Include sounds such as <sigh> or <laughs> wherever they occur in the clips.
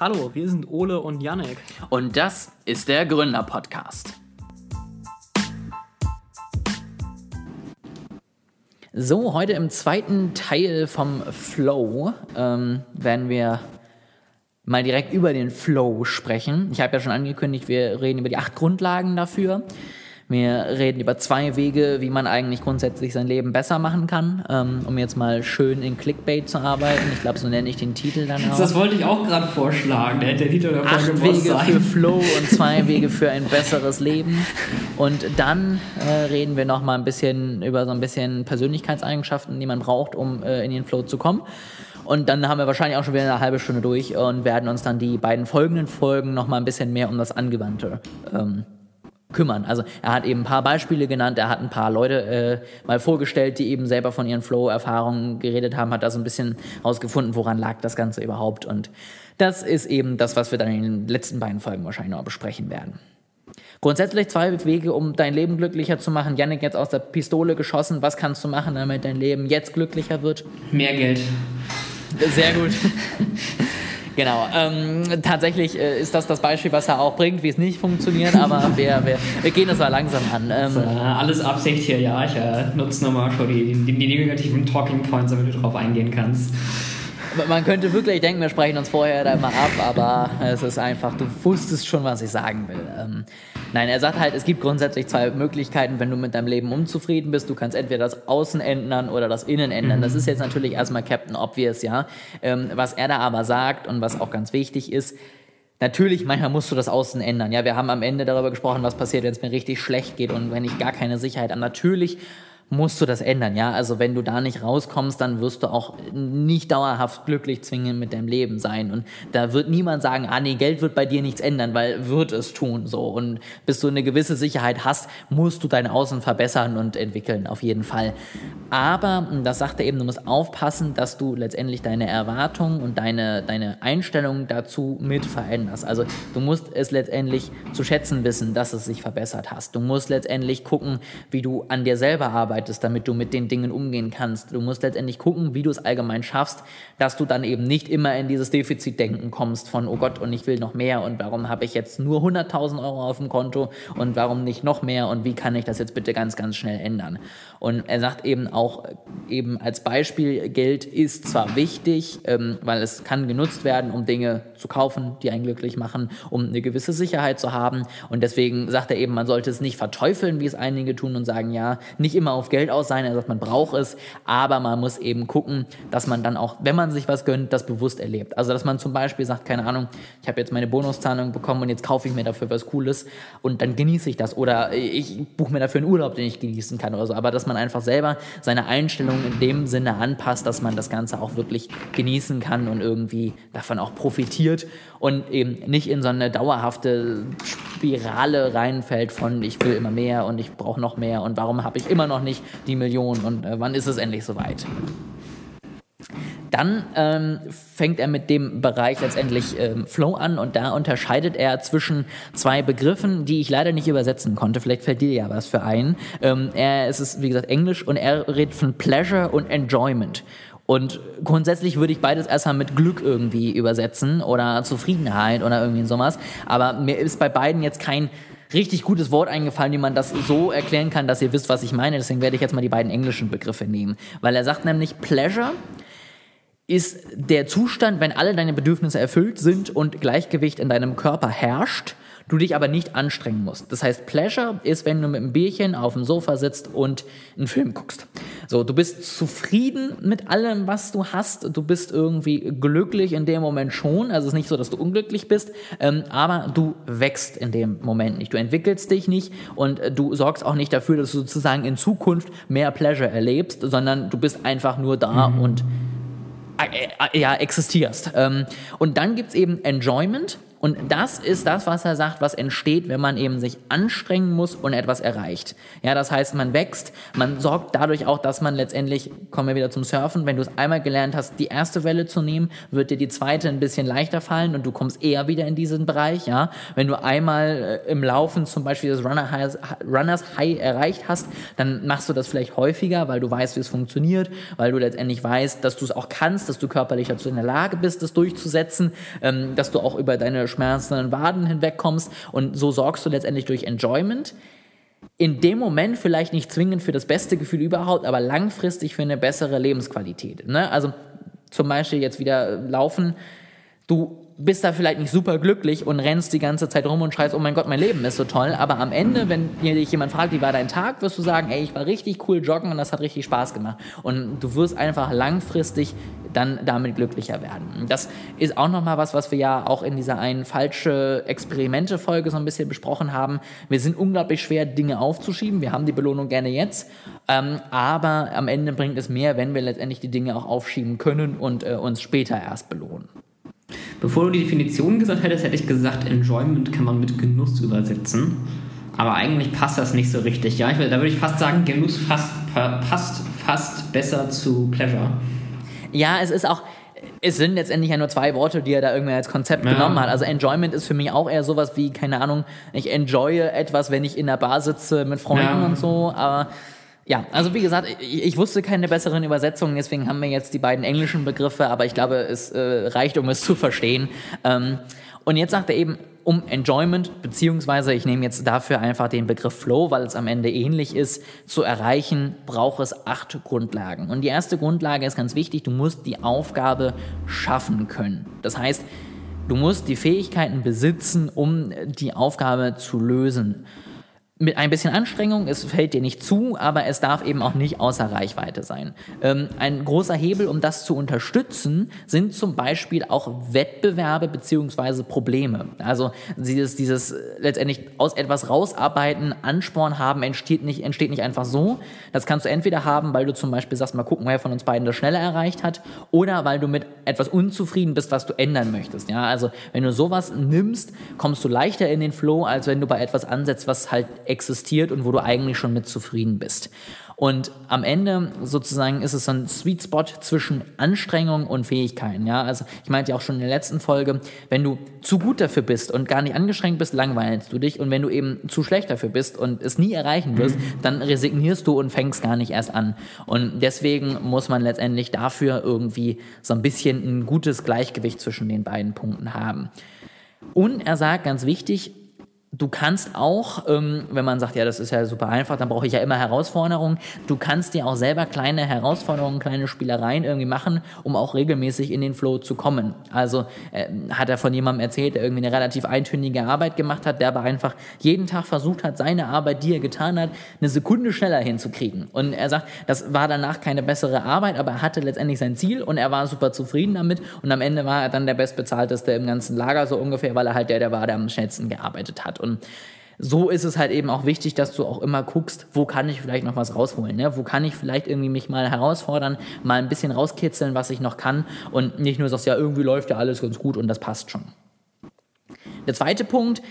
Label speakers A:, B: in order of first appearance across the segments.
A: Hallo, wir sind Ole und Janek.
B: Und das ist der Gründer-Podcast. So, heute im zweiten Teil vom Flow ähm, werden wir mal direkt über den Flow sprechen. Ich habe ja schon angekündigt, wir reden über die acht Grundlagen dafür. Wir reden über zwei Wege, wie man eigentlich grundsätzlich sein Leben besser machen kann, ähm, um jetzt mal schön in Clickbait zu arbeiten. Ich glaube, so nenne ich den Titel dann auch.
A: Das wollte ich auch gerade vorschlagen. Der, der Titel Folge
B: Acht Wege sein. für Flow und zwei Wege für ein besseres Leben. Und dann äh, reden wir noch mal ein bisschen über so ein bisschen Persönlichkeitseigenschaften, die man braucht, um äh, in den Flow zu kommen. Und dann haben wir wahrscheinlich auch schon wieder eine halbe Stunde durch und werden uns dann die beiden folgenden Folgen noch mal ein bisschen mehr um das Angewandte ähm, kümmern. Also er hat eben ein paar Beispiele genannt, er hat ein paar Leute äh, mal vorgestellt, die eben selber von ihren Flow-Erfahrungen geredet haben, hat da so ein bisschen rausgefunden, woran lag das Ganze überhaupt. Und das ist eben das, was wir dann in den letzten beiden Folgen wahrscheinlich noch besprechen werden. Grundsätzlich zwei Wege, um dein Leben glücklicher zu machen. Yannick jetzt aus der Pistole geschossen. Was kannst du machen, damit dein Leben jetzt glücklicher wird?
A: Mehr Geld.
B: Sehr gut. <laughs> Genau. Ähm, tatsächlich äh, ist das das Beispiel, was er auch bringt, wie es nicht funktioniert, aber <laughs> wir, wir, wir gehen das mal langsam an.
A: Ähm, äh, alles Absicht hier, ja. Ich äh, nutze nochmal schon die, die, die negativen Talking Points, damit du drauf eingehen kannst.
B: Man könnte wirklich denken, wir sprechen uns vorher da mal ab, aber es ist einfach, du wusstest schon, was ich sagen will. Ähm, nein, er sagt halt, es gibt grundsätzlich zwei Möglichkeiten, wenn du mit deinem Leben unzufrieden bist. Du kannst entweder das Außen ändern oder das Innen ändern. Mhm. Das ist jetzt natürlich erstmal Captain Obvious, ja. Ähm, was er da aber sagt und was auch ganz wichtig ist, Natürlich, manchmal musst du das Außen ändern. Ja, wir haben am Ende darüber gesprochen, was passiert, wenn es mir richtig schlecht geht und wenn ich gar keine Sicherheit habe. Natürlich musst du das ändern, ja. Also wenn du da nicht rauskommst, dann wirst du auch nicht dauerhaft glücklich zwingend mit deinem Leben sein. Und da wird niemand sagen, ah nee, Geld wird bei dir nichts ändern, weil wird es tun so. Und bis du eine gewisse Sicherheit hast, musst du dein Außen verbessern und entwickeln, auf jeden Fall. Aber, das sagt er eben, du musst aufpassen, dass du letztendlich deine Erwartungen und deine, deine Einstellung dazu mit veränderst. Also du musst es letztendlich zu schätzen wissen, dass es sich verbessert hast. Du musst letztendlich gucken, wie du an dir selber arbeitest arbeitest, damit du mit den Dingen umgehen kannst. Du musst letztendlich gucken, wie du es allgemein schaffst, dass du dann eben nicht immer in dieses Defizitdenken kommst von, oh Gott, und ich will noch mehr und warum habe ich jetzt nur 100.000 Euro auf dem Konto und warum nicht noch mehr und wie kann ich das jetzt bitte ganz, ganz schnell ändern. Und er sagt eben auch, eben als Beispiel, Geld ist zwar wichtig, ähm, weil es kann genutzt werden, um Dinge zu kaufen, die einen glücklich machen, um eine gewisse Sicherheit zu haben. Und deswegen sagt er eben, man sollte es nicht verteufeln, wie es einige tun und sagen, ja, nicht immer auf Geld aus sein. Er sagt, man braucht es, aber man muss eben gucken, dass man dann auch, wenn man sich was gönnt, das bewusst erlebt. Also, dass man zum Beispiel sagt, keine Ahnung, ich habe jetzt meine Bonuszahlung bekommen und jetzt kaufe ich mir dafür was Cooles und dann genieße ich das. Oder ich buche mir dafür einen Urlaub, den ich genießen kann oder so. Aber dass man einfach selber seine Einstellung in dem Sinne anpasst, dass man das Ganze auch wirklich genießen kann und irgendwie davon auch profitiert und eben nicht in so eine dauerhafte Spirale reinfällt von ich will immer mehr und ich brauche noch mehr und warum habe ich immer noch nicht die Million und äh, wann ist es endlich soweit? Dann ähm, fängt er mit dem Bereich letztendlich ähm, Flow an und da unterscheidet er zwischen zwei Begriffen, die ich leider nicht übersetzen konnte. Vielleicht fällt dir ja was für ein. Ähm, er, es ist, wie gesagt, Englisch und er redet von Pleasure und Enjoyment. Und grundsätzlich würde ich beides erstmal mit Glück irgendwie übersetzen oder Zufriedenheit oder irgendwie sowas. Aber mir ist bei beiden jetzt kein richtig gutes Wort eingefallen, wie man das so erklären kann, dass ihr wisst, was ich meine. Deswegen werde ich jetzt mal die beiden englischen Begriffe nehmen. Weil er sagt nämlich, Pleasure ist der Zustand, wenn alle deine Bedürfnisse erfüllt sind und Gleichgewicht in deinem Körper herrscht du dich aber nicht anstrengen musst. Das heißt, Pleasure ist, wenn du mit einem Bierchen auf dem Sofa sitzt und einen Film guckst. So, du bist zufrieden mit allem, was du hast. Du bist irgendwie glücklich in dem Moment schon. Also es ist nicht so, dass du unglücklich bist, ähm, aber du wächst in dem Moment nicht. Du entwickelst dich nicht und du sorgst auch nicht dafür, dass du sozusagen in Zukunft mehr Pleasure erlebst, sondern du bist einfach nur da mhm. und äh, äh, ja, existierst. Ähm, und dann gibt es eben Enjoyment Und das ist das, was er sagt, was entsteht, wenn man eben sich anstrengen muss und etwas erreicht. Ja, das heißt, man wächst, man sorgt dadurch auch, dass man letztendlich, kommen wir wieder zum Surfen, wenn du es einmal gelernt hast, die erste Welle zu nehmen, wird dir die zweite ein bisschen leichter fallen und du kommst eher wieder in diesen Bereich. Ja, wenn du einmal äh, im Laufen zum Beispiel das Runner High, Runners High erreicht hast, dann machst du das vielleicht häufiger, weil du weißt, wie es funktioniert, weil du letztendlich weißt, dass du es auch kannst, dass du körperlich dazu in der Lage bist, das durchzusetzen, ähm, dass du auch über deine schmerzenden Waden hinwegkommst und so sorgst du letztendlich durch Enjoyment. In dem Moment vielleicht nicht zwingend für das beste Gefühl überhaupt, aber langfristig für eine bessere Lebensqualität. Ne? Also zum Beispiel jetzt wieder laufen. Du bist da vielleicht nicht super glücklich und rennst die ganze Zeit rum und schreist, oh mein Gott, mein Leben ist so toll. Aber am Ende, wenn dich jemand fragt, wie war dein Tag, wirst du sagen, ey, ich war richtig cool joggen und das hat richtig Spaß gemacht. Und du wirst einfach langfristig dann damit glücklicher werden. Das ist auch nochmal was, was wir ja auch in dieser einen falsche Experimente-Folge so ein bisschen besprochen haben. Wir sind unglaublich schwer, Dinge aufzuschieben. Wir haben die Belohnung gerne jetzt. Ähm, aber am Ende bringt es mehr, wenn wir letztendlich die Dinge auch aufschieben können und äh, uns später erst belohnen.
A: Bevor du die Definition gesagt hättest, hätte ich gesagt, Enjoyment kann man mit Genuss übersetzen. Aber eigentlich passt das nicht so richtig. Ja, ich, da würde ich fast sagen, Genuss fast, passt fast besser zu Pleasure.
B: Ja, es ist auch, es sind letztendlich ja nur zwei Worte, die er da irgendwie als Konzept ja. genommen hat. Also Enjoyment ist für mich auch eher sowas wie, keine Ahnung, ich enjoye etwas, wenn ich in der Bar sitze mit Freunden ja. und so, aber ja, also wie gesagt, ich, ich, wusste keine besseren Übersetzungen, deswegen haben wir jetzt die beiden englischen Begriffe, aber ich glaube, es äh, reicht, um es zu verstehen. Ähm, und jetzt sagt er eben, um Enjoyment, beziehungsweise ich nehme jetzt dafür einfach den Begriff Flow, weil es am Ende ähnlich ist, zu erreichen, braucht es acht Grundlagen. Und die erste Grundlage ist ganz wichtig, du musst die Aufgabe schaffen können. Das heißt, du musst die Fähigkeiten besitzen, um die Aufgabe zu lösen mit ein bisschen Anstrengung, es fällt dir nicht zu, aber es darf eben auch nicht außer Reichweite sein. Ähm, ein großer Hebel, um das zu unterstützen, sind zum Beispiel auch Wettbewerbe beziehungsweise Probleme. Also dieses, dieses äh, letztendlich aus etwas rausarbeiten, Ansporn haben, entsteht nicht, entsteht nicht einfach so. Das kannst du entweder haben, weil du zum Beispiel sagst, mal gucken, wer von uns beiden das schneller erreicht hat, oder weil du mit etwas unzufrieden bist, was du ändern möchtest. Ja, also wenn du sowas nimmst, kommst du leichter in den Flow, als wenn du bei etwas ansetzt, was halt existiert und wo du eigentlich schon mit zufrieden bist. Und am Ende sozusagen ist es so ein Sweet Spot zwischen Anstrengung und Fähigkeiten. Ja, also ich meinte ja auch schon in der letzten Folge, wenn du zu gut dafür bist und gar nicht angestrengt bist, langweilst du dich. Und wenn du eben zu schlecht dafür bist und es nie erreichen wirst, mhm. dann resignierst du und fängst gar nicht erst an. Und deswegen muss man letztendlich dafür irgendwie so ein bisschen ein gutes Gleichgewicht zwischen den beiden Punkten haben. Und er sagt ganz wichtig, Du kannst auch, ähm, wenn man sagt, ja, das ist ja super einfach, dann brauche ich ja immer Herausforderungen. Du kannst dir auch selber kleine Herausforderungen, kleine Spielereien irgendwie machen, um auch regelmäßig in den Flow zu kommen. Also äh, hat er von jemandem erzählt, der irgendwie eine relativ eintönige Arbeit gemacht hat, der aber einfach jeden Tag versucht hat, seine Arbeit, die er getan hat, eine Sekunde schneller hinzukriegen. Und er sagt, das war danach keine bessere Arbeit, aber er hatte letztendlich sein Ziel und er war super zufrieden damit. Und am Ende war er dann der bestbezahlteste im ganzen Lager so ungefähr, weil er halt der, der war, der am schnellsten gearbeitet hat. Und so ist es halt eben auch wichtig, dass du auch immer guckst, wo kann ich vielleicht noch was rausholen, ne? wo kann ich vielleicht irgendwie mich mal herausfordern, mal ein bisschen rauskitzeln, was ich noch kann und nicht nur sagst, ja, irgendwie läuft ja alles ganz gut und das passt schon. Der zweite Punkt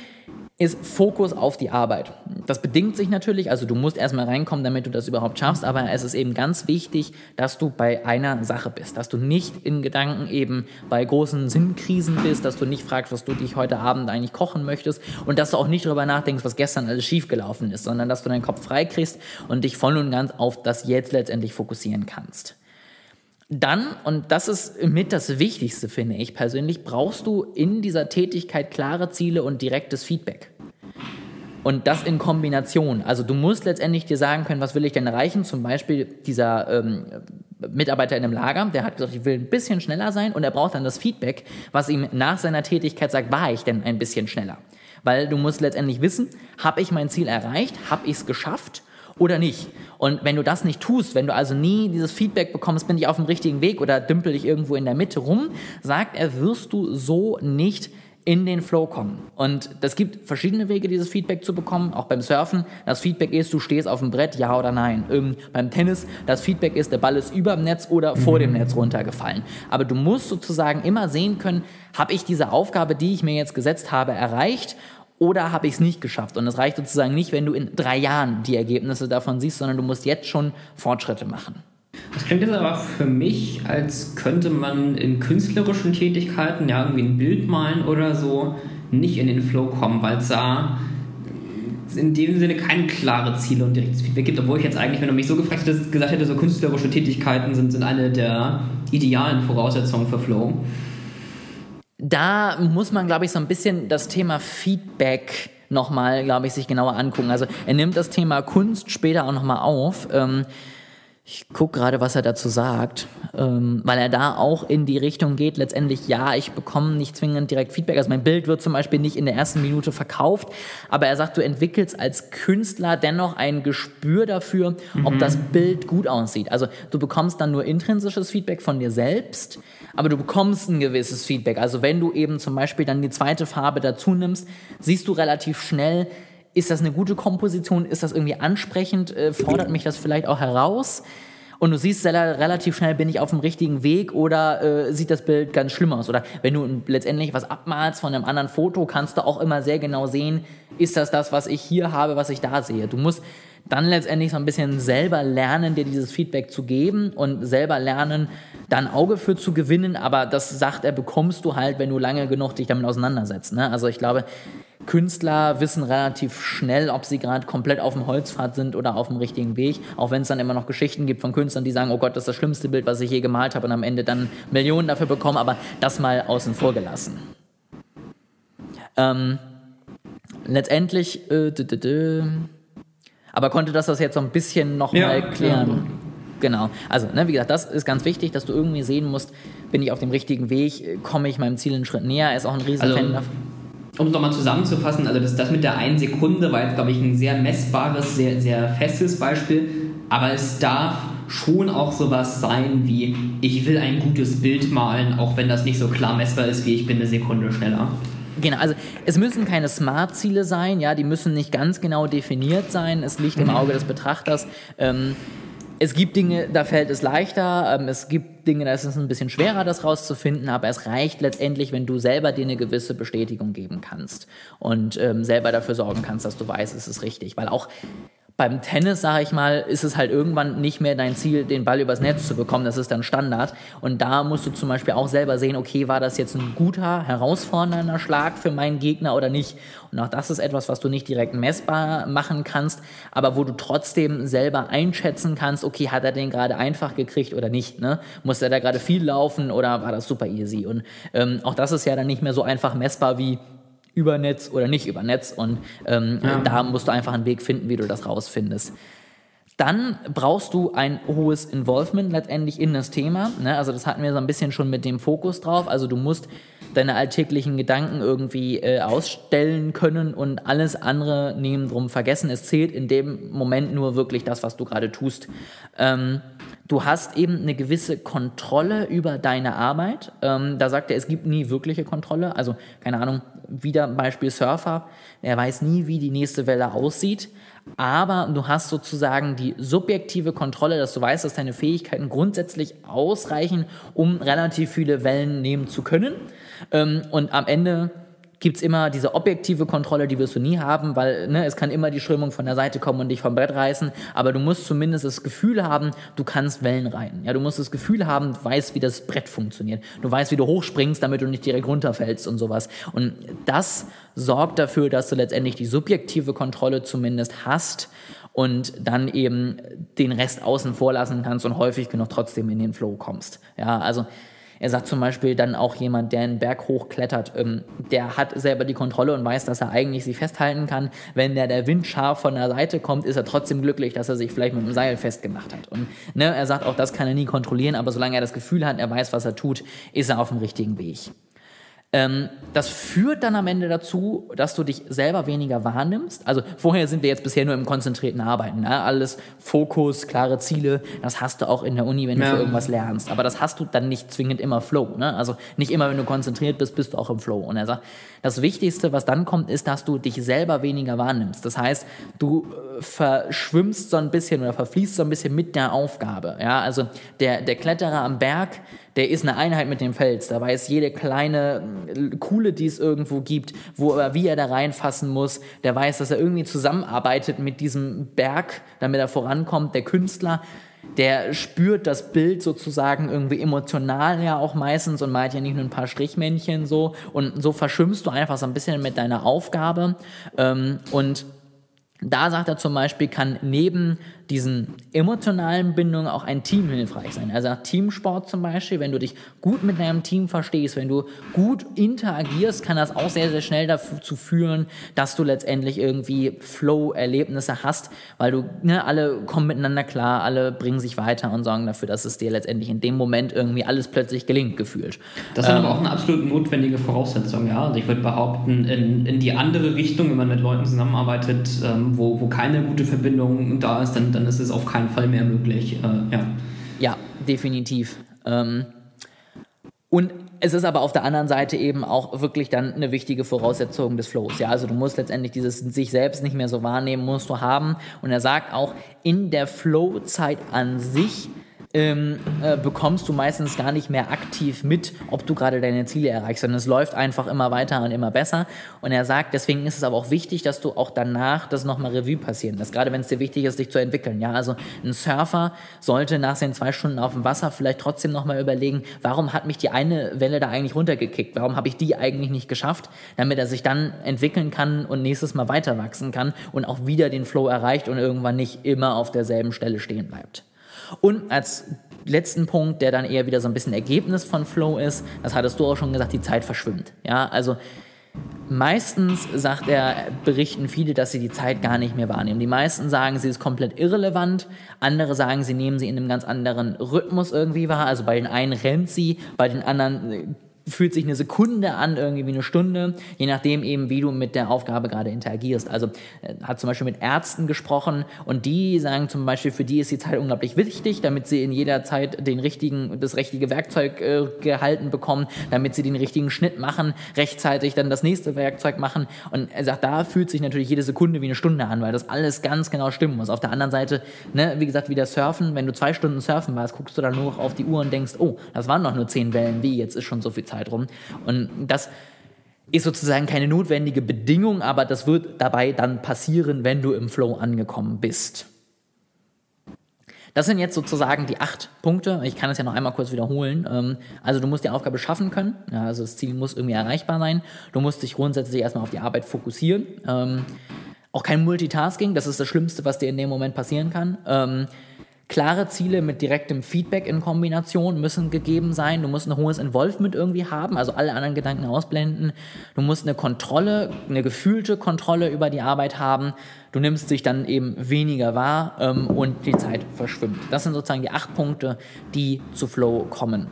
B: ist Fokus auf die Arbeit. Das bedingt sich natürlich, also du musst erstmal reinkommen, damit du das überhaupt schaffst, aber es ist eben ganz wichtig, dass du bei einer Sache bist, dass du nicht in Gedanken eben bei großen Sinnkrisen bist, dass du nicht fragst, was du dich heute Abend eigentlich kochen möchtest und dass du auch nicht darüber nachdenkst, was gestern alles schiefgelaufen ist, sondern dass du deinen Kopf freikriegst und dich voll und ganz auf das Jetzt letztendlich fokussieren kannst. Dann, und das ist mit das Wichtigste, finde ich persönlich, brauchst du in dieser Tätigkeit klare Ziele und direktes Feedback. Und das in Kombination. Also du musst letztendlich dir sagen können, was will ich denn erreichen? Zum Beispiel dieser ähm, Mitarbeiter in einem Lager, der hat gesagt, ich will ein bisschen schneller sein und er braucht dann das Feedback, was ihm nach seiner Tätigkeit sagt, war ich denn ein bisschen schneller? Weil du musst letztendlich wissen, habe ich mein Ziel erreicht, habe ich es geschafft oder nicht. Und wenn du das nicht tust, wenn du also nie dieses Feedback bekommst, bin ich auf dem richtigen Weg oder dümpel ich irgendwo in der Mitte rum, sagt er, wirst du so nicht in den Flow kommen. Und das gibt verschiedene Wege, dieses Feedback zu bekommen. Auch beim Surfen, das Feedback ist, du stehst auf dem Brett, ja oder nein. Ähm, beim Tennis, das Feedback ist, der Ball ist über dem Netz oder vor dem Netz runtergefallen. Aber du musst sozusagen immer sehen können, habe ich diese Aufgabe, die ich mir jetzt gesetzt habe, erreicht oder habe ich es nicht geschafft? Und es reicht sozusagen nicht, wenn du in drei Jahren die Ergebnisse davon siehst, sondern du musst jetzt schon Fortschritte machen.
A: Das klingt jetzt aber für mich, als könnte man in künstlerischen Tätigkeiten, ja, irgendwie ein Bild malen oder so, nicht in den Flow kommen, weil es da in dem Sinne keine klare Ziele und direktes Feedback gibt, obwohl ich jetzt eigentlich, wenn du mich so gefragt hättest, gesagt hätte, so künstlerische Tätigkeiten sind, sind eine der idealen Voraussetzungen für Flow.
B: Da muss man, glaube ich, so ein bisschen das Thema Feedback nochmal, glaube ich, sich genauer angucken. Also er nimmt das Thema Kunst später auch nochmal auf. Ähm, ich gucke gerade, was er dazu sagt, ähm, weil er da auch in die Richtung geht, letztendlich, ja, ich bekomme nicht zwingend direkt Feedback. Also mein Bild wird zum Beispiel nicht in der ersten Minute verkauft, aber er sagt, du entwickelst als Künstler dennoch ein Gespür dafür, mhm. ob das Bild gut aussieht. Also du bekommst dann nur intrinsisches Feedback von dir selbst, aber du bekommst ein gewisses Feedback. Also wenn du eben zum Beispiel dann die zweite Farbe dazu nimmst, siehst du relativ schnell, ist das eine gute Komposition? Ist das irgendwie ansprechend? Äh, fordert mich das vielleicht auch heraus? Und du siehst relativ schnell, bin ich auf dem richtigen Weg oder äh, sieht das Bild ganz schlimm aus? Oder wenn du letztendlich was abmalst von einem anderen Foto, kannst du auch immer sehr genau sehen, ist das das, was ich hier habe, was ich da sehe. Du musst dann letztendlich so ein bisschen selber lernen, dir dieses Feedback zu geben und selber lernen, dann Auge für zu gewinnen. Aber das sagt er, bekommst du halt, wenn du lange genug dich damit auseinandersetzt. Ne? Also ich glaube, Künstler wissen relativ schnell, ob sie gerade komplett auf dem Holzpfad sind oder auf dem richtigen Weg. Auch wenn es dann immer noch Geschichten gibt von Künstlern, die sagen, oh Gott, das ist das schlimmste Bild, was ich je gemalt habe und am Ende dann Millionen dafür bekommen, aber das mal außen vor gelassen. Ähm, letztendlich, äh, dü, dü, dü. aber konnte das das jetzt so ein bisschen nochmal ja, klären? Ja. Genau. Also, ne, wie gesagt, das ist ganz wichtig, dass du irgendwie sehen musst, bin ich auf dem richtigen Weg, komme ich meinem Ziel einen Schritt näher. Er ist auch ein riesen also, Fan davon
A: um es nochmal zusammenzufassen, also das, das mit der einen Sekunde war jetzt, glaube ich, ein sehr messbares, sehr, sehr festes Beispiel, aber es darf schon auch sowas sein wie, ich will ein gutes Bild malen, auch wenn das nicht so klar messbar ist, wie ich bin eine Sekunde schneller.
B: Genau, also es müssen keine Smart-Ziele sein, ja, die müssen nicht ganz genau definiert sein, es liegt im mhm. Auge des Betrachters. Ähm, es gibt Dinge, da fällt es leichter, ähm, es gibt Dinge, da ist es ein bisschen schwerer, das rauszufinden, aber es reicht letztendlich, wenn du selber dir eine gewisse Bestätigung geben kannst und ähm, selber dafür sorgen kannst, dass du weißt, es ist richtig. Weil auch beim Tennis, sage ich mal, ist es halt irgendwann nicht mehr dein Ziel, den Ball übers Netz zu bekommen. Das ist dann Standard. Und da musst du zum Beispiel auch selber sehen, okay, war das jetzt ein guter, herausfordernder Schlag für meinen Gegner oder nicht? Und auch das ist etwas, was du nicht direkt messbar machen kannst, aber wo du trotzdem selber einschätzen kannst, okay, hat er den gerade einfach gekriegt oder nicht? Ne? Muss er da gerade viel laufen oder war das super easy? Und ähm, auch das ist ja dann nicht mehr so einfach messbar wie über Netz oder nicht über Netz. Und ähm, ja. da musst du einfach einen Weg finden, wie du das rausfindest. Dann brauchst du ein hohes Involvement letztendlich in das Thema. Ne? Also das hatten wir so ein bisschen schon mit dem Fokus drauf. Also du musst deine alltäglichen Gedanken irgendwie äh, ausstellen können und alles andere neben drum vergessen. Es zählt in dem Moment nur wirklich das, was du gerade tust. Ähm, du hast eben eine gewisse Kontrolle über deine Arbeit. Ähm, da sagt er, es gibt nie wirkliche Kontrolle. Also, keine Ahnung, wieder Beispiel Surfer. Er weiß nie, wie die nächste Welle aussieht. Aber du hast sozusagen die subjektive Kontrolle, dass du weißt, dass deine Fähigkeiten grundsätzlich ausreichen, um relativ viele Wellen nehmen zu können. Ähm, und am Ende gibt es immer diese objektive Kontrolle, die wirst du nie haben, weil ne, es kann immer die Strömung von der Seite kommen und dich vom Brett reißen, aber du musst zumindest das Gefühl haben, du kannst Wellen reiten. Ja, du musst das Gefühl haben, du weißt, wie das Brett funktioniert. Du weißt, wie du hochspringst, damit du nicht direkt runterfällst und sowas. Und das sorgt dafür, dass du letztendlich die subjektive Kontrolle zumindest hast und dann eben den Rest außen vor lassen kannst und häufig genug trotzdem in den Flow kommst. Ja, also er sagt zum Beispiel dann auch jemand, der einen Berg hochklettert, ähm, der hat selber die Kontrolle und weiß, dass er eigentlich sich festhalten kann. Wenn der, der Wind scharf von der Seite kommt, ist er trotzdem glücklich, dass er sich vielleicht mit dem Seil festgemacht hat. Und ne, er sagt auch, das kann er nie kontrollieren, aber solange er das Gefühl hat, er weiß, was er tut, ist er auf dem richtigen Weg. Ähm, das führt dann am Ende dazu, dass du dich selber weniger wahrnimmst. Also vorher sind wir jetzt bisher nur im konzentrierten Arbeiten. Ne? Alles Fokus, klare Ziele, das hast du auch in der Uni, wenn du
A: Ja.
B: für irgendwas lernst. Aber das hast du dann nicht zwingend immer Flow. Ne? Also nicht immer, wenn du konzentriert bist, bist du auch im Flow. Und er sagt, das Wichtigste, was dann kommt, ist, dass du dich selber weniger wahrnimmst. Das heißt, du äh, verschwimmst so ein bisschen oder verfließt so ein bisschen mit der Aufgabe. Ja? Also der, der Kletterer am Berg, der ist eine Einheit mit dem Fels. Da weiß jede kleine äh, Kuhle, die es irgendwo gibt, wo er, wie er da reinfassen muss. Der weiß, dass er irgendwie zusammenarbeitet mit diesem Berg, damit er vorankommt. Der Künstler, der spürt das Bild sozusagen irgendwie emotional ja auch meistens und malt ja nicht nur ein paar Strichmännchen so. Und so verschwimmst du einfach so ein bisschen mit deiner Aufgabe. Ähm, und da sagt er zum Beispiel, kann neben diesen emotionalen Bindungen auch ein Team hilfreich sein. Also Teamsport zum Beispiel, wenn du dich gut mit deinem Team verstehst, wenn du gut interagierst, kann das auch sehr, sehr schnell dazu führen, dass du letztendlich irgendwie Flow-Erlebnisse hast, weil du, ne, alle kommen miteinander klar, alle bringen sich weiter und sorgen dafür, dass es dir letztendlich in dem Moment irgendwie alles plötzlich gelingt, gefühlt.
A: Das ist aber auch eine absolut notwendige Voraussetzung, ja. Also ich würde behaupten, in, in die andere Richtung, wenn man mit Leuten zusammenarbeitet, ähm, wo, wo keine gute Verbindung da ist, dann, dann ist es auf keinen Fall mehr möglich. Äh, ja.
B: Ja, definitiv. Ähm, und es ist aber auf der anderen Seite eben auch wirklich dann eine wichtige Voraussetzung des Flows. Ja, also du musst letztendlich dieses sich selbst nicht mehr so wahrnehmen, musst du haben. Und er sagt auch, in der Flow-Zeit an sich ähm, äh, bekommst du meistens gar nicht mehr aktiv mit, ob du gerade deine Ziele erreichst, sondern es läuft einfach immer weiter und immer besser. Und er sagt, deswegen ist es aber auch wichtig, dass du auch danach das nochmal Revue passieren lässt, gerade wenn es dir wichtig ist, dich zu entwickeln. Ja, also ein Surfer sollte nach seinen zwei Stunden auf dem Wasser vielleicht trotzdem nochmal überlegen, warum hat mich die eine Welle da eigentlich runtergekickt? Warum habe ich die eigentlich nicht geschafft? Damit er sich dann entwickeln kann und nächstes Mal weiter wachsen kann und auch wieder den Flow erreicht und irgendwann nicht immer auf derselben Stelle stehen bleibt. Und als letzten Punkt, der dann eher wieder so ein bisschen Ergebnis von Flow ist, das hattest du auch schon gesagt, die Zeit verschwimmt. Ja, also meistens sagt er, berichten viele, dass sie die Zeit gar nicht mehr wahrnehmen. Die meisten sagen, sie ist komplett irrelevant. Andere sagen, sie nehmen sie in einem ganz anderen Rhythmus irgendwie wahr. Also bei den einen rennt sie, bei den anderen äh, fühlt sich eine Sekunde an, irgendwie wie eine Stunde, je nachdem eben, wie du mit der Aufgabe gerade interagierst. Also äh, hat zum Beispiel mit Ärzten gesprochen und die sagen zum Beispiel, für die ist die Zeit unglaublich wichtig, damit sie in jeder Zeit den richtigen, das richtige Werkzeug äh, gehalten bekommen, damit sie den richtigen Schnitt machen, rechtzeitig dann das nächste Werkzeug machen. Und er sagt, da fühlt sich natürlich jede Sekunde wie eine Stunde an, weil das alles ganz genau stimmen muss. Auf der anderen Seite, ne, wie gesagt, wieder Surfen, wenn du zwei Stunden surfen warst, guckst du dann nur noch auf die Uhr und denkst, oh, das waren noch nur zehn Wellen, wie, jetzt ist schon so viel Zeit rum. Und das ist sozusagen keine notwendige Bedingung, aber das wird dabei dann passieren, wenn du im Flow angekommen bist. Das sind jetzt sozusagen die acht Punkte. Ich kann es ja noch einmal kurz wiederholen. Ähm, Also du musst die Aufgabe schaffen können. Also das Ziel muss irgendwie erreichbar sein. Du musst dich grundsätzlich erstmal auf die Arbeit fokussieren. Ähm, Auch kein Multitasking, das ist das Schlimmste, was dir in dem Moment passieren kann. Klare Ziele mit direktem Feedback in Kombination müssen gegeben sein. Du musst ein hohes Involvement irgendwie haben, also alle anderen Gedanken ausblenden. Du musst eine Kontrolle, eine gefühlte Kontrolle über die Arbeit haben. Du nimmst dich dann eben weniger wahr ähm, und die Zeit verschwimmt. Das sind sozusagen die acht Punkte, die zu Flow kommen.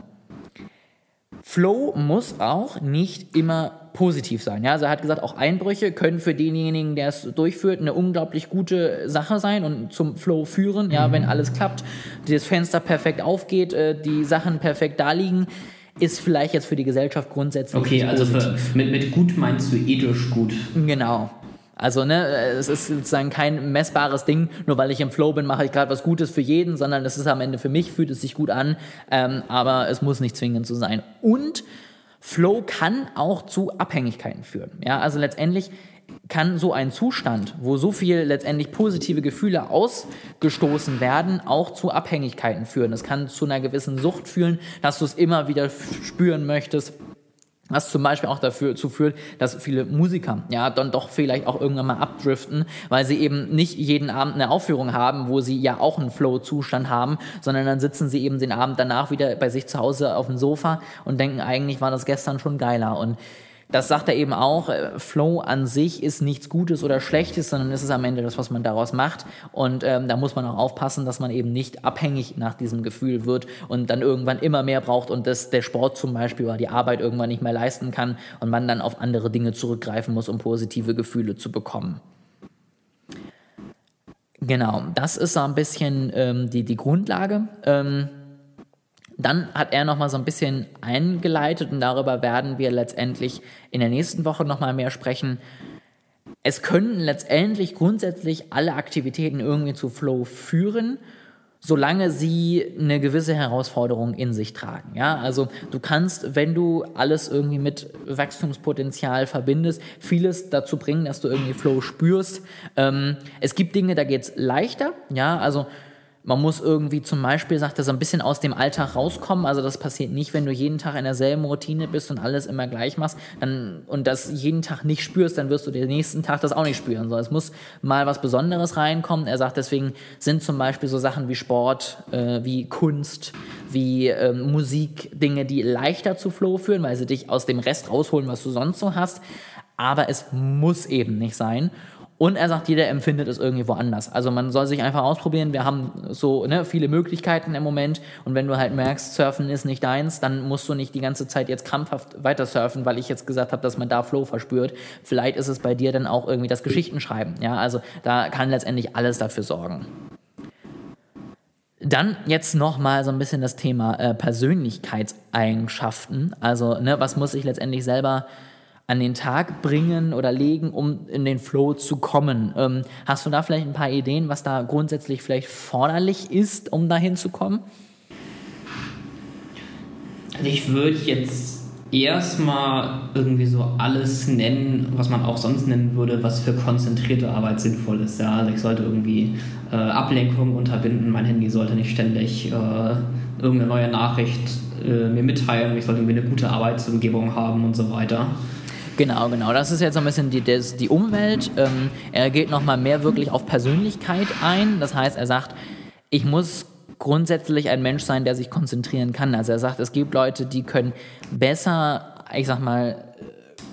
B: Flow muss auch nicht immer positiv sein. Ja, also er hat gesagt, auch Einbrüche können für denjenigen, der es durchführt, eine unglaublich gute Sache sein und zum Flow führen. Ja, wenn alles klappt, das Fenster perfekt aufgeht, äh, die Sachen perfekt da liegen, ist vielleicht jetzt für die Gesellschaft grundsätzlich
A: Okay, also für, mit, mit gut meinst du ethisch gut.
B: Genau. Also, ne, es ist sozusagen kein messbares Ding, nur weil ich im Flow bin, mache ich gerade was Gutes für jeden, sondern es ist am Ende für mich, fühlt es sich gut an, ähm, aber es muss nicht zwingend so sein. Und Flow kann auch zu Abhängigkeiten führen. Ja, also letztendlich kann so ein Zustand, wo so viel letztendlich positive Gefühle ausgestoßen werden, auch zu Abhängigkeiten führen. Es kann zu einer gewissen Sucht führen, dass du es immer wieder spüren möchtest. Was zum Beispiel auch dazu führt, dass viele Musiker ja dann doch vielleicht auch irgendwann mal abdriften, weil sie eben nicht jeden Abend eine Aufführung haben, wo sie ja auch einen Flow-Zustand haben, sondern dann sitzen sie eben den Abend danach wieder bei sich zu Hause auf dem Sofa und denken, eigentlich war das gestern schon geiler. Und das sagt er eben auch, äh, Flow an sich ist nichts Gutes oder Schlechtes, sondern es ist am Ende das, was man daraus macht. Und ähm, da muss man auch aufpassen, dass man eben nicht abhängig nach diesem Gefühl wird und dann irgendwann immer mehr braucht und dass der Sport zum Beispiel oder die Arbeit irgendwann nicht mehr leisten kann und man dann auf andere Dinge zurückgreifen muss, um positive Gefühle zu bekommen. Genau, das ist so ein bisschen ähm, die, die Grundlage. Ähm, dann hat er nochmal so ein bisschen eingeleitet und darüber werden wir letztendlich in der nächsten Woche nochmal mehr sprechen. Es können letztendlich grundsätzlich alle Aktivitäten irgendwie zu Flow führen solange sie eine gewisse Herausforderung in sich tragen. Ja, also du kannst, wenn du alles irgendwie mit Wachstumspotenzial verbindest, vieles dazu bringen, dass du irgendwie Flow spürst. Ähm, es gibt Dinge, da geht's leichter. Ja, also man muss irgendwie zum Beispiel, sagt er, so ein bisschen aus dem Alltag rauskommen. Also das passiert nicht, wenn du jeden Tag in derselben Routine bist und alles immer gleich machst dann, und das jeden Tag nicht spürst, dann wirst du den nächsten Tag das auch nicht spüren. So, es muss mal was Besonderes reinkommen. Er sagt, deswegen sind zum Beispiel so Sachen wie Sport, äh, wie Kunst, wie äh, Musik Dinge, die leichter zu Flow führen, weil sie dich aus dem Rest rausholen, was du sonst so hast. Aber es muss eben nicht sein. Und er sagt, jeder empfindet es irgendwie woanders. Also man soll sich einfach ausprobieren. Wir haben so ne, viele Möglichkeiten im Moment. Und wenn du halt merkst, Surfen ist nicht deins, dann musst du nicht die ganze Zeit jetzt krampfhaft weiter surfen, weil ich jetzt gesagt habe, dass man da Flow verspürt. Vielleicht ist es bei dir dann auch irgendwie das Geschichtenschreiben. Ja, also da kann letztendlich alles dafür sorgen. Dann jetzt nochmal so ein bisschen das Thema äh, Persönlichkeitseigenschaften. Also, ne, was muss ich letztendlich selber an den Tag bringen oder legen, um in den Flow zu kommen. Ähm, hast du da vielleicht ein paar Ideen, was da grundsätzlich vielleicht forderlich ist, um dahin zu kommen?
A: Also ich würde jetzt erstmal irgendwie so alles nennen, was man auch sonst nennen würde, was für konzentrierte Arbeit sinnvoll ist. Ja? Also ich sollte irgendwie äh, Ablenkung unterbinden, mein Handy sollte nicht ständig äh, irgendeine neue Nachricht äh, mir mitteilen, ich sollte irgendwie eine gute Arbeitsumgebung haben und so weiter.
B: Genau, genau. Das ist jetzt ein bisschen die, das, die Umwelt. Ähm, er geht nochmal mehr wirklich auf Persönlichkeit ein. Das heißt, er sagt, ich muss grundsätzlich ein Mensch sein, der sich konzentrieren kann. Also er sagt, es gibt Leute, die können besser, ich sag mal,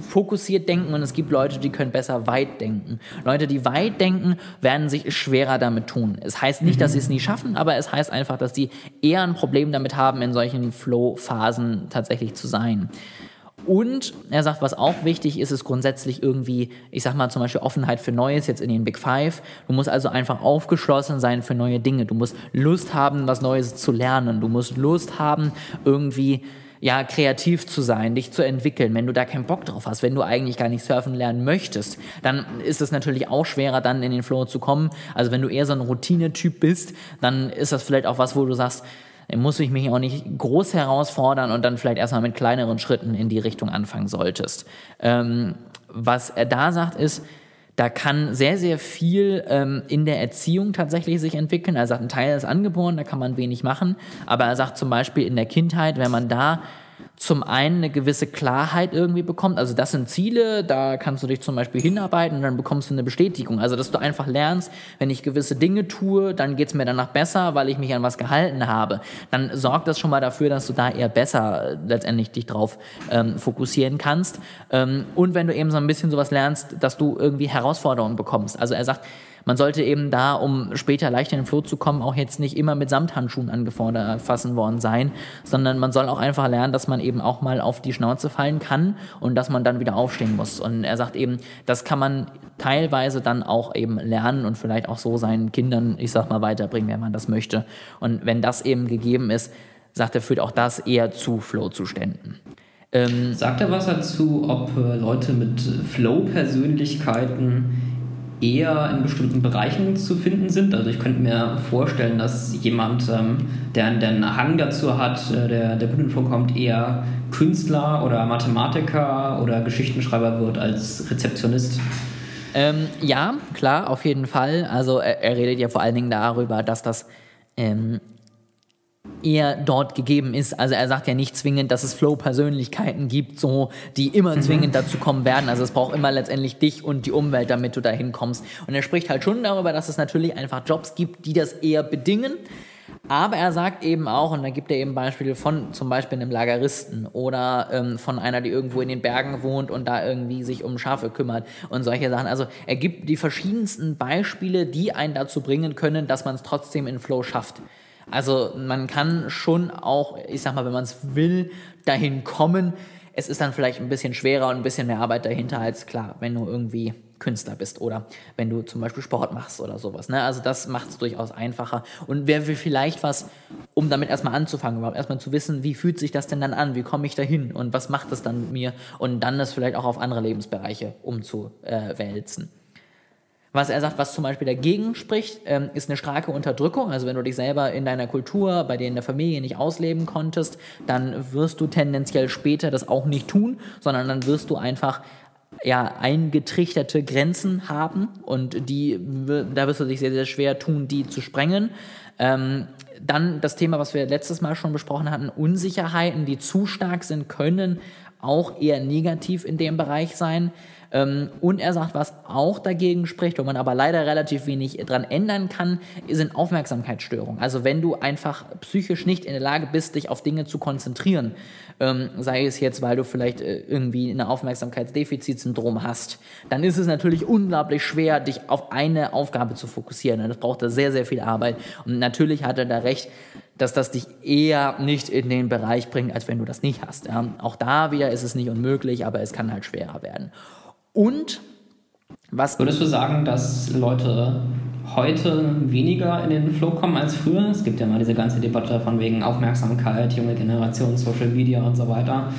B: fokussiert denken und es gibt Leute, die können besser weit denken. Leute, die weit denken, werden sich schwerer damit tun. Es heißt nicht, dass sie es nie schaffen, aber es heißt einfach, dass sie eher ein Problem damit haben, in solchen Flow-Phasen tatsächlich zu sein. Und er sagt, was auch wichtig ist, ist grundsätzlich irgendwie, ich sag mal zum Beispiel Offenheit für Neues jetzt in den Big Five. Du musst also einfach aufgeschlossen sein für neue Dinge. Du musst Lust haben, was Neues zu lernen. Du musst Lust haben, irgendwie ja, kreativ zu sein, dich zu entwickeln, wenn du da keinen Bock drauf hast, wenn du eigentlich gar nicht surfen lernen möchtest, dann ist es natürlich auch schwerer, dann in den Flow zu kommen. Also wenn du eher so ein Routinetyp bist, dann ist das vielleicht auch was, wo du sagst, muss ich mich auch nicht groß herausfordern und dann vielleicht erstmal mit kleineren Schritten in die Richtung anfangen solltest. Ähm, was er da sagt ist, da kann sehr, sehr viel ähm, in der Erziehung tatsächlich sich entwickeln. Er sagt, ein Teil ist angeboren, da kann man wenig machen. Aber er sagt zum Beispiel in der Kindheit, wenn man da zum einen eine gewisse Klarheit irgendwie bekommt. Also das sind Ziele, da kannst du dich zum Beispiel hinarbeiten und dann bekommst du eine Bestätigung. Also dass du einfach lernst, wenn ich gewisse Dinge tue, dann geht es mir danach besser, weil ich mich an was gehalten habe. Dann sorgt das schon mal dafür, dass du da eher besser letztendlich dich drauf ähm, fokussieren kannst. Ähm, und wenn du eben so ein bisschen sowas lernst, dass du irgendwie Herausforderungen bekommst. Also er sagt, man sollte eben da, um später leichter in den Flow zu kommen, auch jetzt nicht immer mit Samthandschuhen angefordert fassen worden sein, sondern man soll auch einfach lernen, dass man eben auch mal auf die Schnauze fallen kann und dass man dann wieder aufstehen muss. Und er sagt eben, das kann man teilweise dann auch eben lernen und vielleicht auch so seinen Kindern, ich sag mal, weiterbringen, wenn man das möchte. Und wenn das eben gegeben ist, sagt er, führt auch das eher zu Flow-Zuständen.
A: Ähm, Sagt er was dazu, ob äh, Leute mit Flow-Persönlichkeiten eher in bestimmten Bereichen zu finden sind. Also ich könnte mir vorstellen, dass jemand, ähm, der, der einen Hang dazu hat, äh, der, der Bundesfunk vorkommt, eher Künstler oder Mathematiker oder Geschichtenschreiber wird als Rezeptionist.
B: Ähm, ja, klar, auf jeden Fall. Also er, er, redet ja vor allen Dingen darüber, dass das ähm, eher dort gegeben ist. Also er sagt ja nicht zwingend, dass es Flow-Persönlichkeiten gibt, so die immer mhm. zwingend dazu kommen werden. Also es braucht immer letztendlich dich und die Umwelt, damit du dahin kommst. Und er spricht halt schon darüber, dass es natürlich einfach Jobs gibt, die das eher bedingen. Aber er sagt eben auch, und da gibt er eben Beispiele von zum Beispiel einem Lageristen oder ähm, von einer, die irgendwo in den Bergen wohnt und da irgendwie sich um Schafe kümmert und solche Sachen. Also er gibt die verschiedensten Beispiele, die einen dazu bringen können, dass man es trotzdem in Flow schafft. Also man kann schon auch, ich sag mal, wenn man es will, dahin kommen. Es ist dann vielleicht ein bisschen schwerer und ein bisschen mehr Arbeit dahinter als klar, wenn du irgendwie Künstler bist oder wenn du zum Beispiel Sport machst oder sowas. Ne? Also das macht es durchaus einfacher. Und wer will vielleicht was, um damit erstmal anzufangen, überhaupt erstmal zu wissen, wie fühlt sich das denn dann an, wie komme ich da hin und was macht das dann mit mir und dann das vielleicht auch auf andere Lebensbereiche umzuwälzen. Was er sagt, was zum Beispiel dagegen spricht, ähm, ist eine starke Unterdrückung. Also wenn du dich selber in deiner Kultur, bei dir in der Familie nicht ausleben konntest, dann wirst du tendenziell später das auch nicht tun, sondern dann wirst du einfach ja, eingetrichterte Grenzen haben und die, da wirst du dich sehr, sehr schwer tun, die zu sprengen. Ähm, dann das Thema, was wir letztes Mal schon besprochen hatten, Unsicherheiten, die zu stark sind, können auch eher negativ in dem Bereich sein. Ähm, und er sagt, was auch dagegen spricht, wo man aber leider relativ wenig dran ändern kann, sind Aufmerksamkeitsstörungen. Also wenn du einfach psychisch nicht in der Lage bist, dich auf Dinge zu konzentrieren, ähm, sei es jetzt, weil du vielleicht äh, irgendwie ein Aufmerksamkeitsdefizitsyndrom hast, dann ist es natürlich unglaublich schwer, dich auf eine Aufgabe zu fokussieren. Das braucht da sehr, sehr viel Arbeit. Und natürlich hat er da recht, dass das dich eher nicht in den Bereich bringt, als wenn du das nicht hast. Auch da wieder ist es nicht unmöglich, aber es kann halt schwerer werden. Und was.
A: Würdest du sagen, dass Leute heute weniger in den Flow kommen als früher? Es gibt ja mal diese ganze Debatte von wegen Aufmerksamkeit, junge Generation, Social Media und so weiter.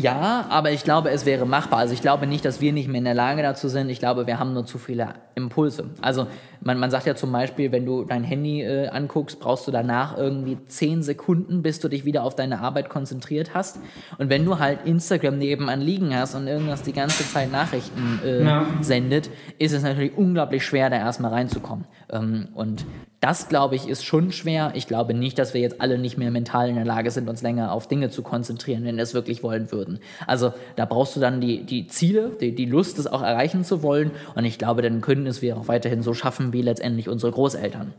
B: Ja, aber ich glaube, es wäre machbar. Also ich glaube nicht, dass wir nicht mehr in der Lage dazu sind. Ich glaube, wir haben nur zu viele Impulse. Also man, man sagt ja zum Beispiel, wenn du dein Handy äh, anguckst, brauchst du danach irgendwie zehn Sekunden, bis du dich wieder auf deine Arbeit konzentriert hast. Und wenn du halt Instagram nebenan liegen hast und irgendwas die ganze Zeit Nachrichten äh, ja. sendet, ist es natürlich unglaublich schwer, da erstmal reinzukommen. Ähm, und das, glaube ich, ist schon schwer. Ich glaube nicht, dass wir jetzt alle nicht mehr mental in der Lage sind, uns länger auf Dinge zu konzentrieren, wenn wir es wirklich wollen würden. Also da brauchst du dann die, die Ziele, die, die Lust, es auch erreichen zu wollen. Und ich glaube, dann können es wir auch weiterhin so schaffen wie letztendlich unsere Großeltern.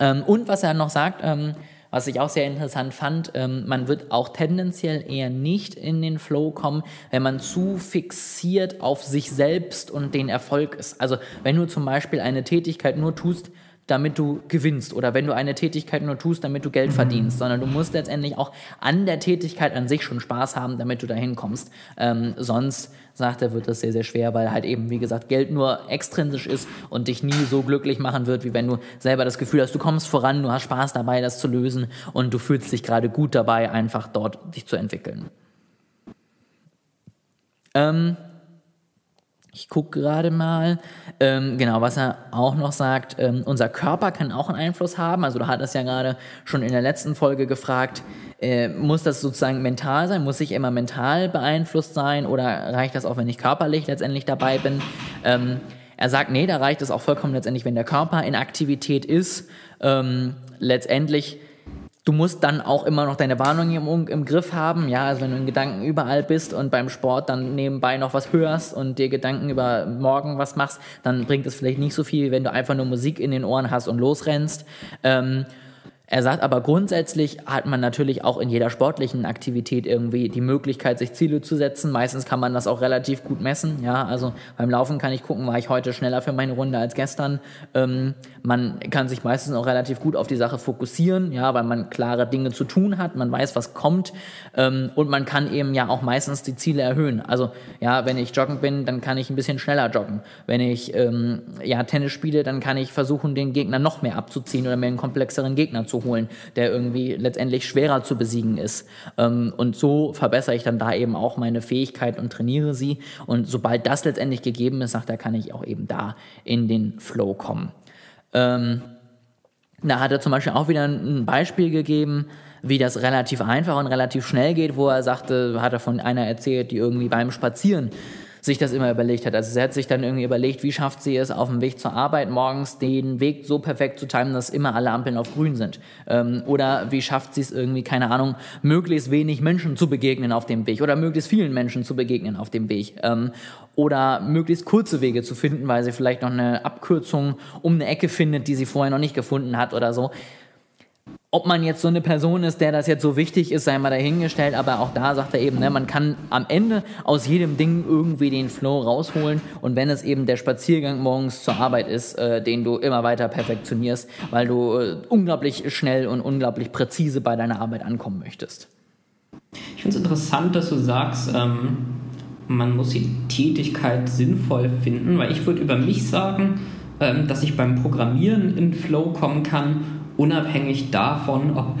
B: Ähm, und was er noch sagt, ähm, was ich auch sehr interessant fand, ähm, man wird auch tendenziell eher nicht in den Flow kommen, wenn man zu fixiert auf sich selbst und den Erfolg ist. Also wenn du zum Beispiel eine Tätigkeit nur tust, damit du gewinnst oder wenn du eine Tätigkeit nur tust, damit du Geld verdienst, sondern du musst letztendlich auch an der Tätigkeit an sich schon Spaß haben, damit du dahin kommst. Ähm, sonst, sagt er, wird das sehr, sehr schwer, weil halt eben, wie gesagt, Geld nur extrinsisch ist und dich nie so glücklich machen wird, wie wenn du selber das Gefühl hast, du kommst voran, du hast Spaß dabei, das zu lösen und du fühlst dich gerade gut dabei, einfach dort dich zu entwickeln. Ähm, ich gucke gerade mal. Ähm, genau, was er auch noch sagt, ähm, unser Körper kann auch einen Einfluss haben. Also du hattest ja gerade schon in der letzten Folge gefragt, äh, muss das sozusagen mental sein? Muss ich immer mental beeinflusst sein oder reicht das auch, wenn ich körperlich letztendlich dabei bin? Ähm, er sagt, nee, da reicht es auch vollkommen letztendlich, wenn der Körper in Aktivität ist. Ähm, letztendlich Du musst dann auch immer noch deine Warnung im, im, Griff haben. Ja, also wenn du in Gedanken überall bist und beim Sport dann nebenbei noch was hörst und dir Gedanken über morgen was machst, dann bringt es vielleicht nicht so viel, wenn du einfach nur Musik in den Ohren hast und losrennst. Ähm, er sagt aber grundsätzlich hat man natürlich auch in jeder sportlichen Aktivität irgendwie die Möglichkeit, sich Ziele zu setzen. Meistens kann man das auch relativ gut messen. Ja, also beim Laufen kann ich gucken, war ich heute schneller für meine Runde als gestern. Ähm, man kann sich meistens auch relativ gut auf die Sache fokussieren, ja, weil man klare Dinge zu tun hat, man weiß, was kommt ähm, und man kann eben ja auch meistens die Ziele erhöhen. Also ja, wenn ich joggen bin, dann kann ich ein bisschen schneller joggen. Wenn ich ähm, ja Tennis spiele, dann kann ich versuchen, den Gegner noch mehr abzuziehen oder mir einen komplexeren Gegner zu holen, der irgendwie letztendlich schwerer zu besiegen ist. Ähm, und so verbessere ich dann da eben auch meine Fähigkeit und trainiere sie. Und sobald das letztendlich gegeben ist, sagt er, kann ich auch eben da in den Flow kommen. Ähm, da hat er zum Beispiel auch wieder ein Beispiel gegeben, wie das relativ einfach und relativ schnell geht, wo er sagte, hat er von einer erzählt, die irgendwie beim Spazieren sich das immer überlegt hat. Also sie hat sich dann irgendwie überlegt, wie schafft sie es auf dem Weg zur Arbeit morgens den Weg so perfekt zu timen, dass immer alle Ampeln auf grün sind. Ähm, oder wie schafft sie es irgendwie, keine Ahnung, möglichst wenig Menschen zu begegnen auf dem Weg oder möglichst vielen Menschen zu begegnen auf dem Weg. Ähm, oder möglichst kurze Wege zu finden, weil sie vielleicht noch eine Abkürzung um eine Ecke findet, die sie vorher noch nicht gefunden hat oder so. Ob man jetzt so eine Person ist, der das jetzt so wichtig ist, sei mal dahingestellt, aber auch da sagt er eben, ne, man kann am Ende aus jedem Ding irgendwie den Flow rausholen und wenn es eben der Spaziergang morgens zur Arbeit ist, äh, den du immer weiter perfektionierst, weil du äh, unglaublich schnell und unglaublich präzise bei deiner Arbeit ankommen möchtest.
A: Ich finde es interessant, dass du sagst, ähm, man muss die Tätigkeit sinnvoll finden, weil ich würde über mich sagen, ähm, dass ich beim Programmieren in Flow kommen kann unabhängig davon, ob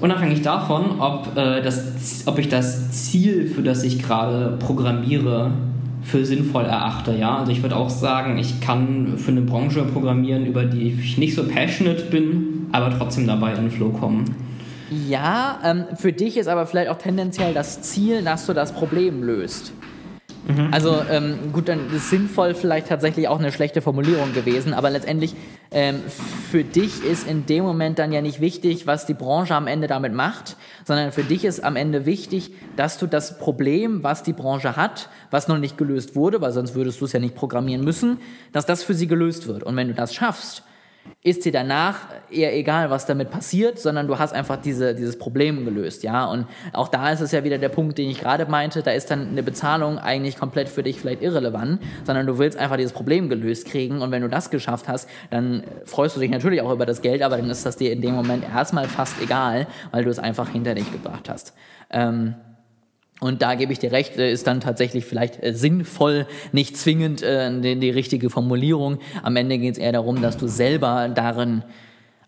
A: unabhängig davon, ob, äh, das, ob ich das Ziel, für das ich gerade programmiere, für sinnvoll erachte. Ja? Also ich würde auch sagen, ich kann für eine Branche programmieren, über die ich nicht so passionate bin, aber trotzdem dabei in den Flow kommen.
B: Ja, ähm, für dich ist aber vielleicht auch tendenziell das Ziel, dass du das Problem löst. Mhm. Also ähm, gut, dann ist sinnvoll vielleicht tatsächlich auch eine schlechte Formulierung gewesen, aber letztendlich ähm, für dich ist in dem Moment dann ja nicht wichtig, was die Branche am Ende damit macht, sondern für dich ist am Ende wichtig, dass du das Problem, was die Branche hat, was noch nicht gelöst wurde, weil sonst würdest du es ja nicht programmieren müssen, dass das für sie gelöst wird. Und wenn du das schaffst, ist dir danach eher egal, was damit passiert, sondern du hast einfach diese, dieses Problem gelöst, ja. Und auch da ist es ja wieder der Punkt, den ich gerade meinte, da ist dann eine Bezahlung eigentlich komplett für dich vielleicht irrelevant, sondern du willst einfach dieses Problem gelöst kriegen und wenn du das geschafft hast, dann freust du dich natürlich auch über das Geld, aber dann ist das dir in dem Moment erstmal fast egal, weil du es einfach hinter dich gebracht hast. Ähm, und da gebe ich dir recht, äh, ist dann tatsächlich vielleicht äh, sinnvoll, nicht zwingend äh, die, die richtige Formulierung. Am Ende geht es eher darum, dass du selber darin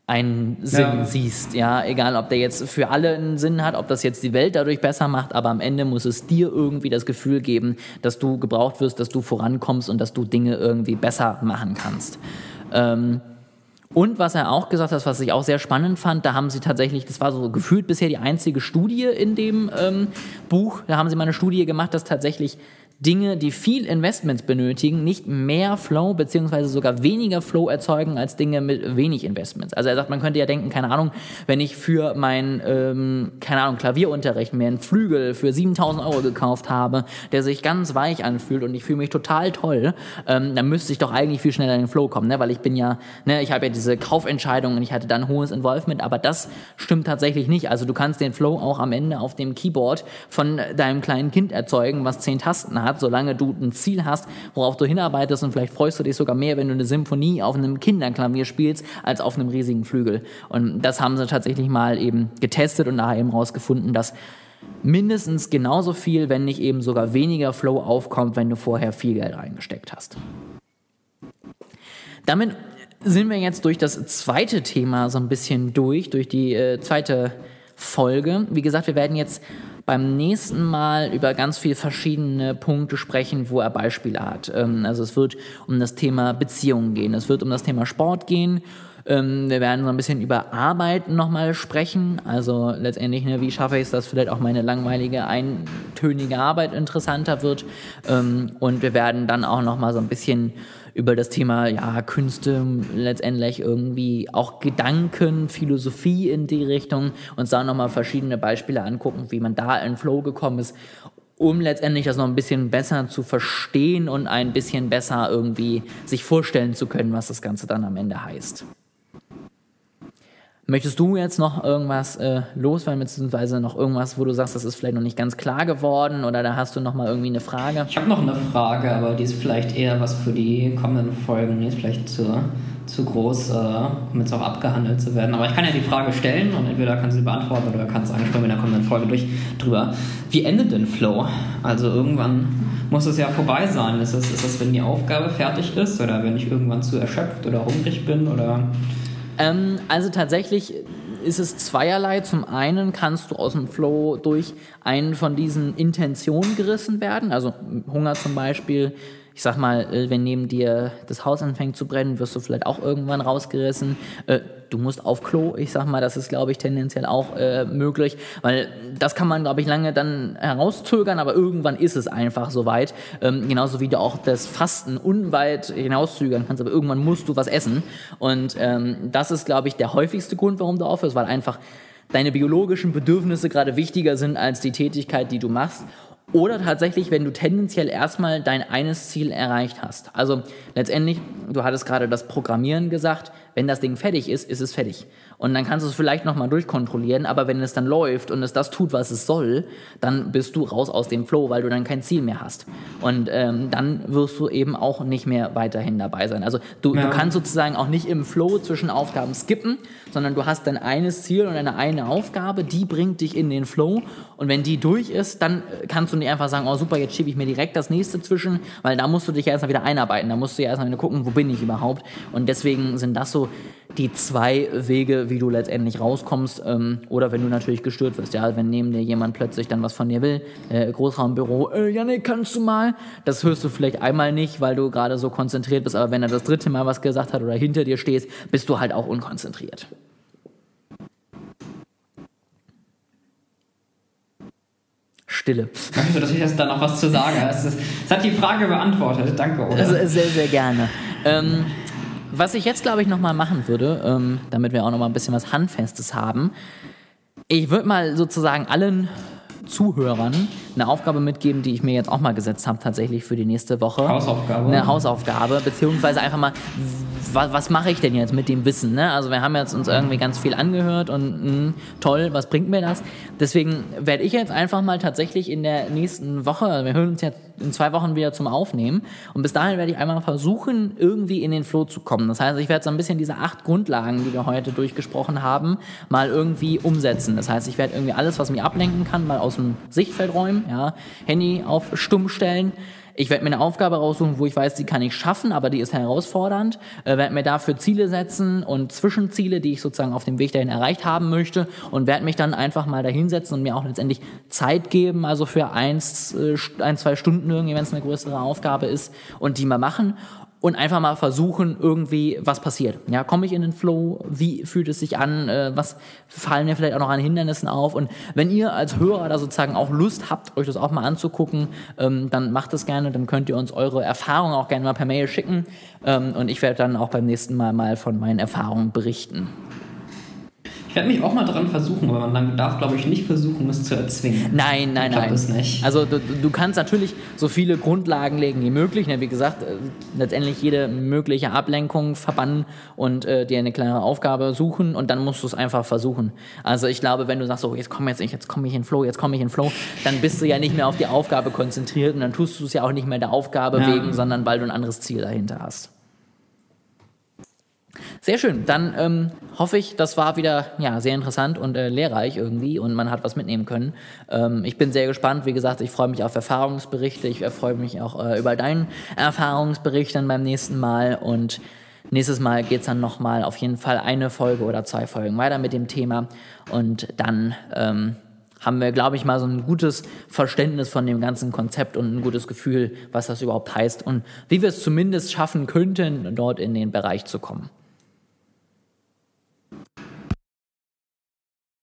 B: einen Sinn ja. siehst. Ja, egal, ob der jetzt für alle einen Sinn hat, ob das jetzt die Welt dadurch besser macht, aber am Ende muss es dir irgendwie das Gefühl geben, dass du gebraucht wirst, dass du vorankommst und dass du Dinge irgendwie besser machen kannst. Ähm, und was er auch gesagt hat, was ich auch sehr spannend fand, da haben sie tatsächlich, das war so gefühlt bisher die einzige Studie in dem ähm, Buch, da haben sie mal eine Studie gemacht, dass tatsächlich Dinge, die viel Investments benötigen, nicht mehr Flow beziehungsweise sogar weniger Flow erzeugen als Dinge mit wenig Investments. Also er sagt, man könnte ja denken, keine Ahnung, wenn ich für mein, ähm, keine Ahnung, Klavierunterricht mir einen Flügel für 7000 Euro gekauft habe, der sich ganz weich anfühlt und ich fühle mich total toll, ähm, dann müsste ich doch eigentlich viel schneller in den Flow kommen, ne? weil ich bin ja, ne, ich habe ja diese Kaufentscheidung und ich hatte dann hohes Involvement, aber das stimmt tatsächlich nicht. Also du kannst den Flow auch am Ende auf dem Keyboard von deinem kleinen Kind erzeugen, was zehn Tasten hat hat, solange du ein Ziel hast, worauf du hinarbeitest und vielleicht freust du dich sogar mehr, wenn du eine Symphonie auf einem Kinderklavier spielst, als auf einem riesigen Flügel. Und das haben sie tatsächlich mal eben getestet und nachher eben rausgefunden, dass mindestens genauso viel, wenn nicht eben sogar weniger Flow aufkommt, wenn du vorher viel Geld reingesteckt hast. Damit sind wir jetzt durch das zweite Thema so ein bisschen durch, durch die äh, zweite Folge. Wie gesagt, wir werden jetzt beim nächsten Mal über ganz viele verschiedene Punkte sprechen, wo er Beispiele hat. Ähm, also es wird um das Thema Beziehungen gehen, es wird um das Thema Sport gehen. Ähm, wir werden so ein bisschen über Arbeit nochmal sprechen. Also letztendlich, ne, wie schaffe ich es, dass vielleicht auch meine langweilige, eintönige Arbeit interessanter wird. Ähm, und wir werden dann auch nochmal so ein bisschen über das Thema ja, Künste, letztendlich irgendwie auch Gedanken, Philosophie in die Richtung, uns da nochmal verschiedene Beispiele angucken, wie man da in Flow gekommen ist, um letztendlich das noch ein bisschen besser zu verstehen und ein bisschen besser irgendwie sich vorstellen zu können, was das Ganze dann am Ende heißt. Möchtest du jetzt noch irgendwas äh, loswerden, beziehungsweise noch irgendwas, wo du sagst, das ist vielleicht noch nicht ganz klar geworden oder da hast du noch mal irgendwie eine Frage?
A: Ich habe noch eine Frage, aber die ist vielleicht eher was für die kommenden Folgen. Die ist vielleicht zu, zu groß, äh, um jetzt auch abgehandelt zu werden. Aber ich kann ja die Frage stellen und entweder kannst du sie beantworten oder kannst ansprechen in der kommenden Folge durch, drüber. Wie endet denn Flow? Also irgendwann muss es ja vorbei sein. Ist es, ist es, wenn die Aufgabe fertig ist oder wenn ich irgendwann zu erschöpft oder hungrig bin oder
B: ähm, also tatsächlich ist es zweierlei. Zum einen kannst du aus dem Flow durch einen von diesen Intentionen gerissen werden. Also Hunger zum Beispiel ich sag mal, äh, wenn neben dir das Haus anfängt zu brennen, wirst du vielleicht auch irgendwann rausgerissen. Äh, du musst auf Klo, ich sag mal, das ist, glaube ich, tendenziell auch äh, möglich, weil das kann man, glaube ich, lange dann herauszögern, aber irgendwann ist es einfach soweit. Ähm, genauso wie du auch das Fasten unweit hinauszögern kannst, aber irgendwann musst du was essen. Und ähm, das ist, glaube ich, der häufigste Grund, warum du aufhörst, weil einfach deine biologischen Bedürfnisse gerade wichtiger sind als die Tätigkeit, die du machst. Oder tatsächlich, wenn du tendenziell erstmal dein eines Ziel erreicht hast. Also letztendlich, du hattest gerade das Programmieren gesagt, wenn das Ding fertig ist, ist es fertig. Und dann kannst du es vielleicht nochmal durchkontrollieren, aber wenn es dann läuft und es das tut, was es soll, dann bist du raus aus dem Flow, weil du dann kein Ziel mehr hast. Und ähm, dann wirst du eben auch nicht mehr weiterhin dabei sein. Also du, ja. du kannst sozusagen auch nicht im Flow zwischen Aufgaben skippen, sondern du hast dein eines Ziel und eine eine Aufgabe, die bringt dich in den Flow. Und wenn die durch ist, dann kannst du nicht einfach sagen, oh super, jetzt schiebe ich mir direkt das nächste zwischen, weil da musst du dich ja erstmal wieder einarbeiten. Da musst du ja erstmal wieder gucken, wo bin ich überhaupt. Und deswegen sind das so die zwei Wege, wie du letztendlich rauskommst. Ähm, oder wenn du natürlich gestört wirst, ja, wenn neben dir jemand plötzlich dann was von dir will, äh, Großraumbüro, äh, Janik, kannst du mal? Das hörst du vielleicht einmal nicht, weil du gerade so konzentriert bist, aber wenn er das dritte Mal was gesagt hat oder hinter dir stehst, bist du halt auch unkonzentriert. Stille.
A: Du, dass ich jetzt da noch was zu sagen? Es, es hat die Frage beantwortet. Danke, oder?
B: Also, sehr, sehr gerne. Ähm, was ich jetzt, glaube ich, nochmal machen würde, ähm, damit wir auch nochmal ein bisschen was Handfestes haben, ich würde mal sozusagen allen Zuhörern eine Aufgabe mitgeben, die ich mir jetzt auch mal gesetzt habe, tatsächlich für die nächste Woche.
A: Hausaufgabe.
B: Eine Hausaufgabe, beziehungsweise einfach mal, was, was mache ich denn jetzt mit dem Wissen? Ne? Also wir haben jetzt uns irgendwie ganz viel angehört und mh, hm, toll, was bringt mir das? Deswegen werde ich jetzt einfach mal tatsächlich in der nächsten Woche, also wir hören uns jetzt in zwei Wochen wieder zum Aufnehmen und bis dahin werde ich einmal versuchen, irgendwie in den Flow zu kommen. Das heißt, ich werde so ein bisschen diese acht Grundlagen, die wir heute durchgesprochen haben, mal irgendwie umsetzen. Das heißt, ich werde irgendwie alles, was mich ablenken kann, mal aus dem Sichtfeld räumen, ja, Handy auf stumm stellen, ich werde mir eine Aufgabe raussuchen, wo ich weiß, die kann ich schaffen, aber die ist herausfordernd. Äh, werde mir dafür Ziele setzen und Zwischenziele, die ich sozusagen auf dem Weg dahin erreicht haben möchte und werde mich dann einfach mal dahinsetzen und mir auch letztendlich Zeit geben, also für eins, äh, ein, zwei Stunden irgendwie, wenn es eine größere Aufgabe ist und die mal machen und einfach mal versuchen, irgendwie, was passiert. Ja, komme ich in den Flow? Wie fühlt es sich an? Äh, was fallen mir vielleicht auch noch an Hindernissen auf? Und wenn ihr als Hörer da sozusagen auch Lust habt, euch das auch mal anzugucken, ähm, dann macht das gerne. Dann könnt ihr uns eure Erfahrungen auch gerne mal per Mail schicken. Ähm, und ich werde dann auch beim nächsten Mal mal von meinen Erfahrungen berichten.
A: Ich werde mich auch mal dran versuchen, aber man darf, glaube ich, nicht versuchen, es zu erzwingen.
B: Nein, nein,
A: ich
B: nein.
A: Das nicht.
B: Also du, du kannst natürlich so viele Grundlagen legen wie möglich. Ne? Wie gesagt, äh, letztendlich jede mögliche Ablenkung verbannen und äh, dir eine klare Aufgabe suchen und dann musst du es einfach versuchen. Also ich glaube, wenn du sagst, so jetzt komme jetzt ich, jetzt komme ich in Flow, jetzt komme ich in Flow, dann bist du ja nicht mehr auf die Aufgabe konzentriert und dann tust du es ja auch nicht mehr der Aufgabe ja. wegen, sondern weil du ein anderes Ziel dahinter hast. Sehr schön. Dann ähm, hoffe ich, das war wieder ja, sehr interessant und äh, lehrreich irgendwie und man hat was mitnehmen können. Ähm, ich bin sehr gespannt. Wie gesagt, ich freue mich auf Erfahrungsberichte. Ich freue mich auch äh, über deinen Erfahrungsbericht dann beim nächsten Mal und nächstes Mal geht es dann nochmal auf jeden Fall eine Folge oder zwei Folgen weiter mit dem Thema und dann ähm, haben wir, glaube ich, mal so ein gutes Verständnis von dem ganzen Konzept und ein gutes Gefühl, was das überhaupt heißt und wie wir es zumindest schaffen könnten, dort in den Bereich zu kommen.